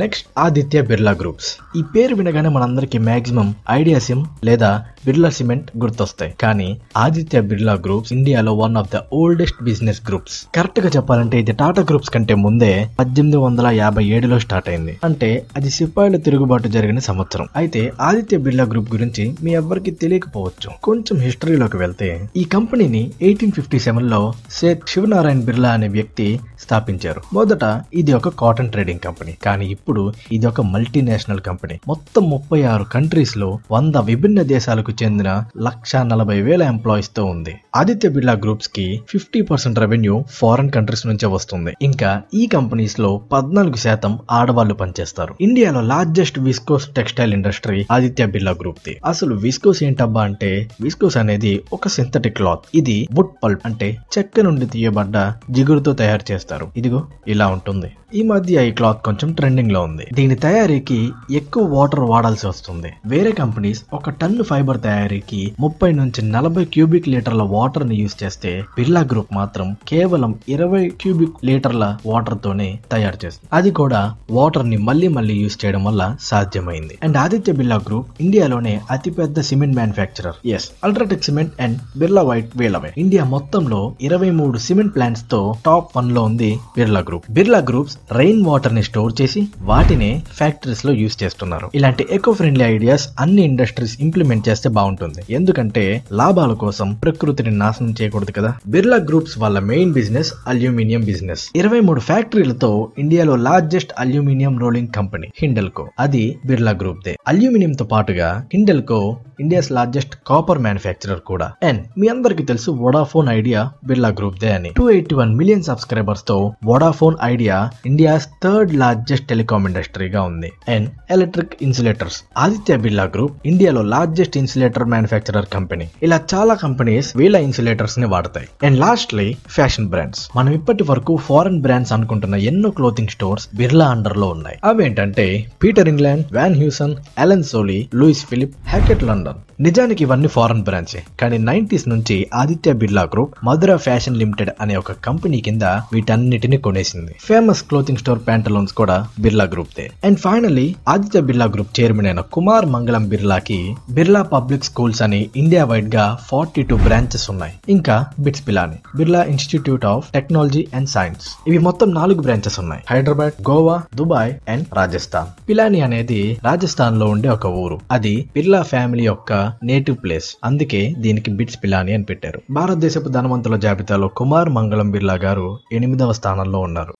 Next Aditya Birla groups ఈ పేరు వినగానే మనందరికి మాక్సిమం ఐడియా సిమ్ లేదా బిర్లా సిమెంట్ గుర్తొస్తాయి. కానీ ఆదిత్య బిర్లా గ్రూప్స్ ఇండియాలో one of the oldest business groups కరెక్ట్గా చెప్పాలంటే ఇది టాటా గ్రూప్స్ కంటే ముందే పద్దెనిమిది వందల యాభై ఏడులో స్టార్ట్ అయింది. అంటే అది సిపాయిల తిరుగుబాటు జరిగిన సంవత్సరం. అయితే ఆదిత్య బిర్లా గ్రూప్ గురించి మీ ఎవ్వరికి తెలియకపోవచ్చు. కొంచెం హిస్టరీలోకి వెళ్తే ఈ కంపెనీని ఎయిటీన్ ఫిఫ్టీ సెవెన్లో సేత్ శివనారాయణ బిర్లా అనే వ్యక్తి స్థాపించారు. మొదట ఇది ఒక కాటన్ ట్రేడింగ్ కంపెనీ కానీ ఇప్పుడు ఇది ఒక మల్టీనేషనల్ కంపెనీ మొత్తం ముప్పై ఆరు కంట్రీస్లో వంద విభిన్న దేశాలకు చెందిన లక్ష నలభై వేల ఎంప్లాయీస్తో ఉంది. Aditya Birla గ్రూప్స్కి fifty percent revenue foreign countries నుంచే వస్తుంది. ఇంకా ఈ కంపెనీస్లో పద్నాలుగు శాతం ఆడవాళ్ళు పనిచేస్తారు. ఇండియాలో largest viscose textile industry Aditya Birla group the. అసలు విస్కోస్ ఏంటబ్బా అంటే విస్కోస్ అనేది ఒక సింథటిక్ క్లాత్ ఇది వుడ్ పల్ప్ అంటే చెక్క నుండి తీయబడ్డ జిగురుతో తయారు చేస్తారు. ఇదిగో ఇలా ఉంటుంది. ఈ మధ్య ఈ క్లాత్ కొంచెం ట్రెండింగ్ లో ఉంది. దీని తయారీకి ఎక్కువ వాటర్ వాడాల్సి వస్తుంది. వేరే కంపెనీస్ ఒక టన్ను ఫైబర్ తయారీకి ముప్పై నుంచి నలభై క్యూబిక్ లీటర్ల వాటర్ని యూజ్ చేస్తే బిర్లా గ్రూప్ మాత్రం కేవలం ఇరవై క్యూబిక్ లీటర్ల వాటర్ తోనే తయారు చేస్తుంది. అది కూడా వాటర్ని మళ్ళీ మళ్ళీ యూజ్ చేయడం వల్ల సాధ్యమైంది. అండ్ ఆదిత్య బిర్లా గ్రూప్ ఇండియాలోనే అతిపెద్ద cement manufacturer. Yes UltraTech cement and Birla white వేలవే. India మొత్తంలో ఇరవై మూడు సిమెంట్ ప్లాంట్స్తో టాప్ వన్లో ఉంది Birla group. Birla groups rain వాటర్ని స్టోర్ చేసి వాటినే ఫ్యాక్టరీస్లో యూస్ చేస్తున్నారు. ఇలాంటి ఎకో ఫ్రెండ్లీ ఐడియాస్ అన్ని ఇండస్ట్రీస్ ఇంప్లిమెంట్ చేస్తే బాగుంటుంది. ఎందుకంటే లాభాల కోసం ప్రకృతిని నాశనం చేయకూడదు కదా. బిర్లా గ్రూప్స్ వాళ్ళ మెయిన్ బిజినెస్ అల్యూమినియం బిజినెస్ ఇరవై మూడు ఫ్యాక్టరీలతో ఇండియాలో largest aluminium rolling company Hindalco అది బిర్లా గ్రూప్ దే. అల్యూమినియం తో పాటుగా Hindalco India's largest copper manufacturer కూడా. అండ్ మీ అందరికి తెలుసు వోడాఫోన్ ఐడియా బిర్లా గ్రూప్ దే అని. Two eighty one million సబ్స్క్రైబర్స్తో Vodafone Idea India's third largest telecom ఇండస్ట్రీగా ఉంది. And electric insulators. Aditya Birla group ఇండియాలో లార్జెస్ట్ ఇన్సులేటర్ మ్యానుఫ్యాక్చరర్ కంపెనీ ఇలా చాలా కంపెనీస్ వీళ్ళ ఇన్సులేటర్స్ని వాడతాయి. అండ్ లాస్ట్లీ ఫ్యాషన్ బ్రాండ్స్ మనం ఇప్పటి వరకు ఫారెన్ బ్రాండ్స్ అనుకుంటున్న ఎన్నో క్లోతింగ్ స్టోర్స్ బిర్లా అండర్లో ఉన్నాయి. అవేంటంటే Peter England Van Heusen Allen Solly Louis Philippe Hackett London. నిజానికి ఇవన్నీ ఫారెన్ బ్రాంచే కానీ నైన్టీస్ నుంచి Aditya Birla group Madura fashion limited అనే ఒక కంపెనీ కింద వీటన్నిటిని కొనేసింది. ఫేమస్ క్లోతింగ్ స్టోర్ ప్యాంటలోన్స్ కూడా Birla group they. And finally Aditya Birla group chairman అయిన కుమార్ మంగళం బిర్లాకి బిర్లా పబ్లిక్ స్కూల్స్ అని ఇండియా వైడ్గా ఫార్టీ టూ బ్రాంచెస్ ఉన్నాయి. ఇంకా BITS Pilani Birla institute of technology and science. ఇవి మొత్తం నాలుగు బ్రాంచెస్ ఉన్నాయి. Hyderabad Goa Dubai and Rajasthan. Pilani అనేది రాజస్థాన్లో ఉండే ఒక ఊరు. అది బిర్లా ఫ్యామిలీ యొక్క నేటివ్ ప్లేస్. అందుకే దీనికి బిట్స్ పిలాని అని పెట్టారు. భారతదేశపు ధనవంతుల జాబితాలో కుమార్ మంగళం బిర్లా గారు ఎనిమిదవ స్థానంలో ఉన్నారు.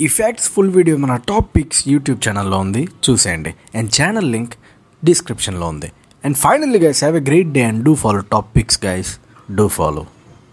ఈ ఫ్యాక్ట్స్ ఫుల్ వీడియో మన టాప్ పిక్స్ యూట్యూబ్ ఛానల్లో ఉంది. చూసేయండి. అండ్ ఛానల్ లింక్ డిస్క్రిప్షన్లో ఉంది. And finally guys have a great day and do follow Top Picks guys do follow